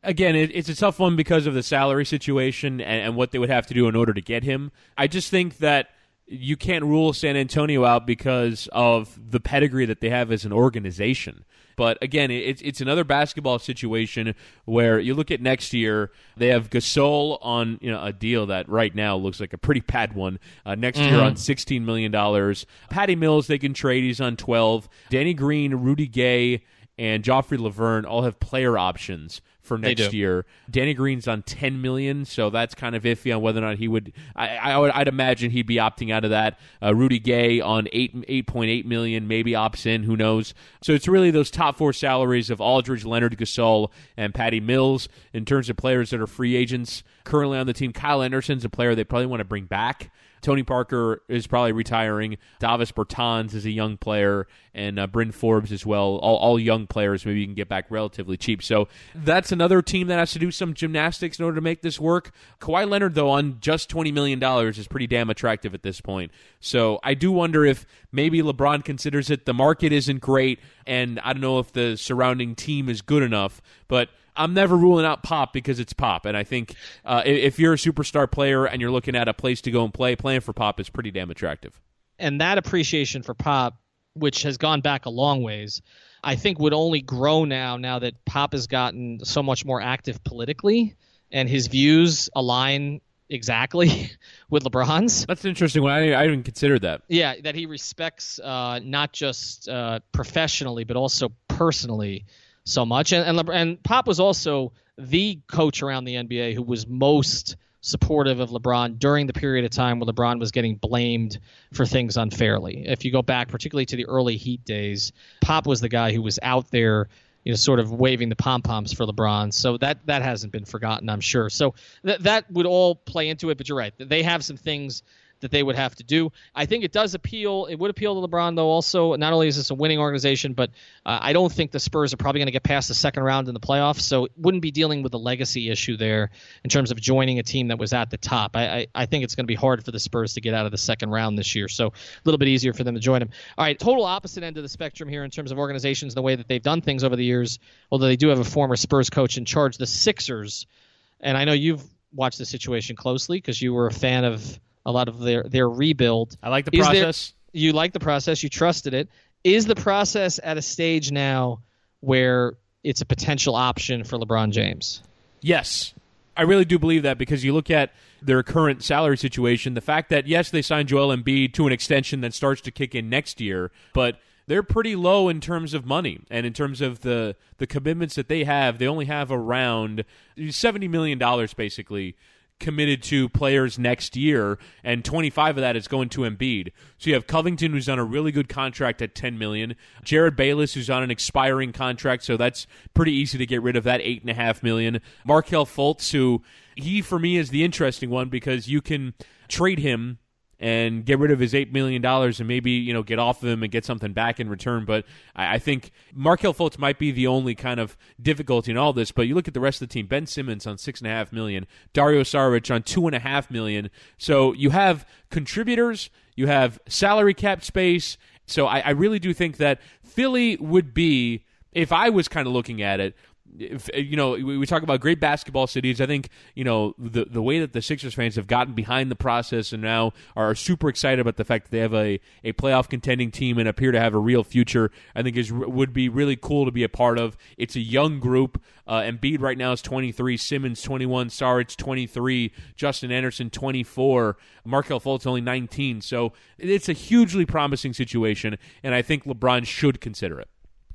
Again, it, it's a tough one because of the salary situation and, and, what they would have to do in order to get him. I just think that you can't rule San Antonio out because of the pedigree that they have as an organization. But again, it's it's another basketball situation where you look at next year. They have Gasol on you know a deal that right now looks like a pretty bad one. Uh, next mm-hmm. year on sixteen million dollars. Patty Mills they can trade. He's on twelve. Danny Green, Rudy Gay, and Joffrey Lauvergne all have player options for next year. Danny Green's on ten million, so that's kind of iffy on whether or not he would. I, I would I'd imagine he'd be opting out of that. Uh, Rudy Gay on eight eight point eight million, maybe opts in. Who knows? So it's really those top four salaries of Aldridge, Leonard, Gasol, and Patty Mills in terms of players that are free agents currently on the team. Kyle Anderson's a player they probably want to bring back. Tony Parker is probably retiring. Davis Bertans is a young player, and uh, Bryn Forbes as well. All, all young players. Maybe you can get back relatively cheap. So that's another team that has to do some gymnastics in order to make this work. Kawhi Leonard, though, on just twenty million dollars is pretty damn attractive at this point. So I do wonder if maybe LeBron considers it. The market isn't great, and I don't know if the surrounding team is good enough, but I'm never ruling out pop because it's pop, and I think uh, if you're a superstar player and you're looking at a place to go and play, playing for pop is pretty damn attractive.
And that appreciation for pop, which has gone back a long ways, I think would only grow now. Now that pop has gotten so much more active politically, and his views align exactly (laughs) with LeBron's.
That's an interesting. I, I didn't consider that.
Yeah, that he respects uh, not just uh, professionally but also personally so much. And and, and Pop was also the coach around the NBA who was most supportive of LeBron during the period of time when LeBron was getting blamed for things unfairly. If you go back, particularly to the early Heat days, Pop was the guy who was out there, you know, sort of waving the pom poms for LeBron. So that that hasn't been forgotten, I'm sure. So that that would all play into it. But you're right; they have some things that they would have to do. I think it does appeal. It would appeal to LeBron though. Also, not only is this a winning organization, but uh, I don't think the Spurs are probably going to get past the second round in the playoffs. So it wouldn't be dealing with the legacy issue there in terms of joining a team that was at the top. I, I, I think it's going to be hard for the Spurs to get out of the second round this year. So a little bit easier for them to join them. All right, total opposite end of the spectrum here in terms of organizations and the way that they've done things over the years. Although they do have a former Spurs coach in charge, the Sixers, and I know you've watched the situation closely because you were a fan of a lot of their their rebuild.
I like the Is process.
There, you like the process. You trusted it. Is the process at a stage now where it's a potential option for LeBron James?
Yes. I really do believe that because you look at their current salary situation, the fact that yes, they signed Joel Embiid to an extension that starts to kick in next year, but they're pretty low in terms of money and in terms of the the commitments that they have. They only have around seventy million dollars basically committed to players next year, and 25 of that is going to Embiid. So you have Covington, who's on a really good contract at 10 million. Jerryd Bayless, who's on an expiring contract, so that's pretty easy to get rid of that eight and a half million. Markelle Fultz, who he for me is the interesting one because you can trade him and get rid of his eight million dollars and maybe you know get off of him and get something back in return. But I, I think Markelle Fultz might be the only kind of difficulty in all this. But you look at the rest of the team: Ben Simmons on six and a half million, Dario Saric on two and a half million. So you have contributors, you have salary cap space. So I, I really do think that Philly would be, if I was kind of looking at it, if, you know, we, talk about great basketball cities. I think you know the the way that the Sixers fans have gotten behind the process and now are super excited about the fact that they have a, a playoff contending team and appear to have a real future. I think is would be really cool to be a part of. It's a young group. Uh, Embiid right now is 23, Simmons 21, Saric 23, Justin Anderson 24, Markelle Fultz only 19. So it's a hugely promising situation, and I think LeBron should consider it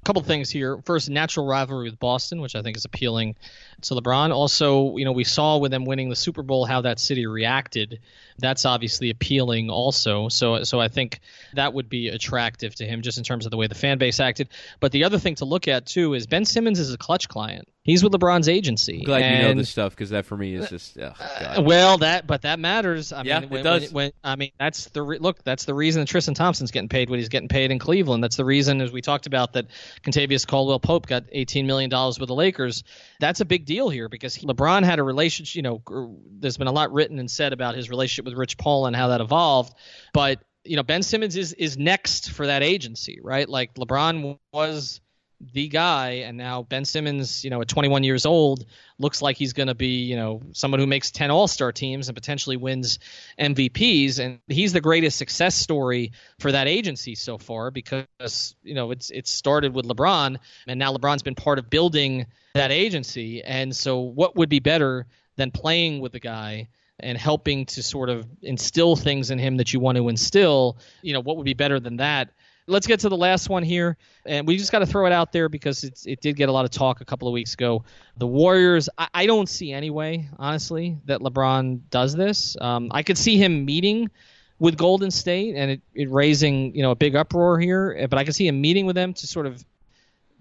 couple things here. First, natural rivalry with Boston, which I think is appealing to LeBron. Also, you know, we saw with them winning the Super Bowl how that city reacted. That's obviously appealing also. So so I think that would be attractive to him just in terms of the way the fan base acted. But the other thing to look at too is Ben Simmons is a Klutch client. He's with LeBron's agency.
I'm glad
and,
you know this stuff because that for me is just oh,
uh, well that but that matters. I
yeah,
mean, when,
it does.
When, when, I mean that's the re- look. That's the reason that Tristan Thompson's getting paid what he's getting paid in Cleveland. That's the reason, as we talked about, that Kentavious Caldwell Pope got 18 million dollars with the Lakers. That's a big deal here because LeBron had a relationship. You know, there's been a lot written and said about his relationship with Rich Paul and how that evolved, but you know Ben Simmons is is next for that agency, right? Like LeBron was the guy, and now Ben Simmons, you know, at 21 years old, looks like he's going to be, you know, someone who makes 10 All Star teams and potentially wins MVPs, and he's the greatest success story for that agency so far because you know it's it started with LeBron, and now LeBron's been part of building that agency, and so what would be better than playing with the guy? and helping to sort of instill things in him that you want to instill, you know, what would be better than that? Let's get to the last one here, and we just got to throw it out there because it did get a lot of talk a couple of weeks ago. The Warriors, I, I don't see any way, honestly, that LeBron does this. Um, I could see him meeting with Golden State and it, it raising, you know, a big uproar here, but I could see him meeting with them to sort of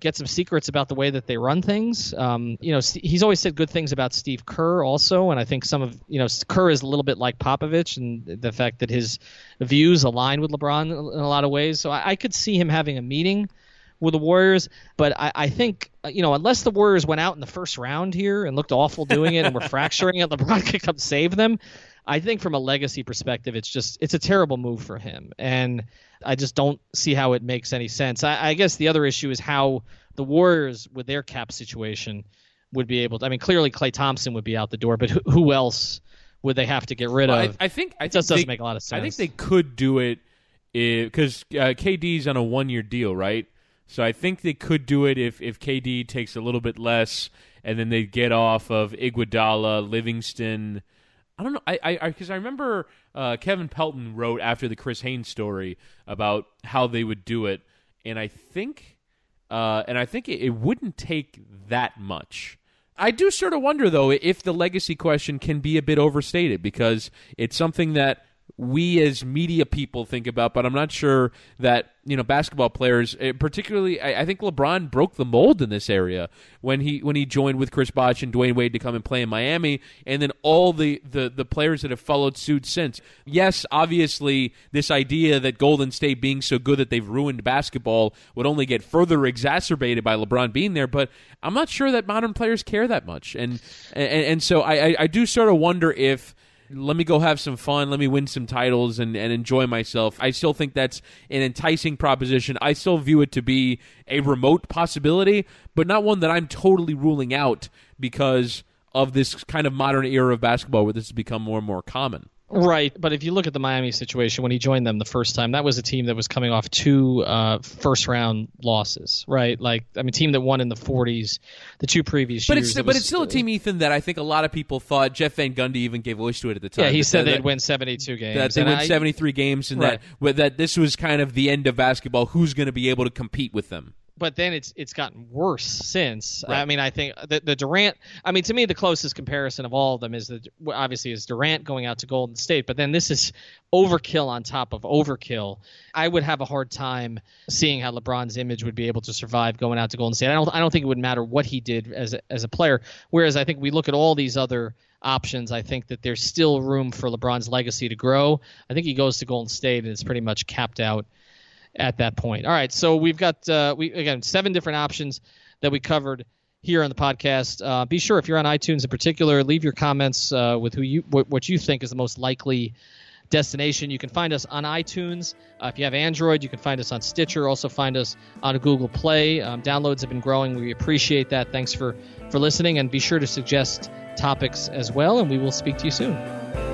get some secrets about the way that they run things. Um, you know, he's always said good things about Steve Kerr also, and I think some of you know Kerr is a little bit like Popovich, and the fact that his views align with LeBron in a lot of ways. So I, I could see him having a meeting with the Warriors, but I, I think uh, you know unless the Warriors went out in the first round here and looked awful doing it and were (laughs) fracturing it, LeBron (laughs) could come save them. I think from a legacy perspective, it's just it's a terrible move for him, and I just don't see how it makes any sense. I, I guess the other issue is how the Warriors, with their cap situation, would be able to. I mean, clearly Klay Thompson would be out the door, but who, who else would they have to get rid
well,
of?
I, I think I
it just
think
doesn't
they,
make a lot of sense.
I think they could do it because uh, KD's on a one-year deal, right? So I think they could do it if if KD takes a little bit less, and then they get off of Iguodala, Livingston. I don't know. I because I, I, remember uh, Kevin Pelton wrote after the Chris Haynes story about how they would do it, and I think, uh, and I think it, it wouldn't take that much. I do sort of wonder though if the legacy question can be a bit overstated because it's something that we as media people think about, but I'm not sure that you know basketball players, eh, particularly. I, I, think LeBron broke the mold in this area when he when he joined with Chris Bosh and Dwyane Wade to come and play in Miami, and then all the the the players that have followed suit since. Yes, obviously, this idea that Golden State being so good that they've ruined basketball would only get further exacerbated by LeBron being there, but I'm not sure that modern players care that much, and and, and so I, I, I do sort of wonder if let me go have some fun, let me win some titles and, and enjoy myself. I still think that's an enticing proposition. I still view it to be a remote possibility, but not one that I'm totally ruling out because of this kind of modern era of basketball where this has become more and more common.
Right, but if you look at the Miami situation when he joined them the first time, that was a team that was coming off two uh, first round losses, right? Like, I mean, team that won in the 40s, the two previous
but
years.
It's,
it
but
was,
it's still a team, Ethan, that I think a lot of people thought Jeff Van Gundy even gave voice to it at the time.
Yeah, he said
that,
they'd win 72 games.
That they
and
win
I,
73 games, and
Right.
that that this was kind of the end of basketball. Who's going to be able to compete with them?
But then it's it's gotten worse since.
Right.
I mean, I think the, the Durant. I mean, to me, the closest comparison of all of them is the obviously is Durant going out to Golden State, but then this is overkill on top of overkill. I would have a hard time seeing how LeBron's image would be able to survive going out to Golden State. I don't I don't think it would matter what he did as a, as a player. Whereas I think we look at all these other options, I think that there's still room for LeBron's legacy to grow. I think he goes to Golden State and it's pretty much capped out at that point. All right, so we've got uh, we again seven different options that we covered here on the podcast. Uh, be sure if you're on iTunes in particular, leave your comments uh, with who you what, what you think is the most likely destination. You can find us on iTunes. Uh, if you have Android, you can find us on Stitcher. Also find us on Google Play. Um, downloads have been growing. We appreciate that. Thanks for for listening, and be sure to suggest topics as well. And we will speak to you soon.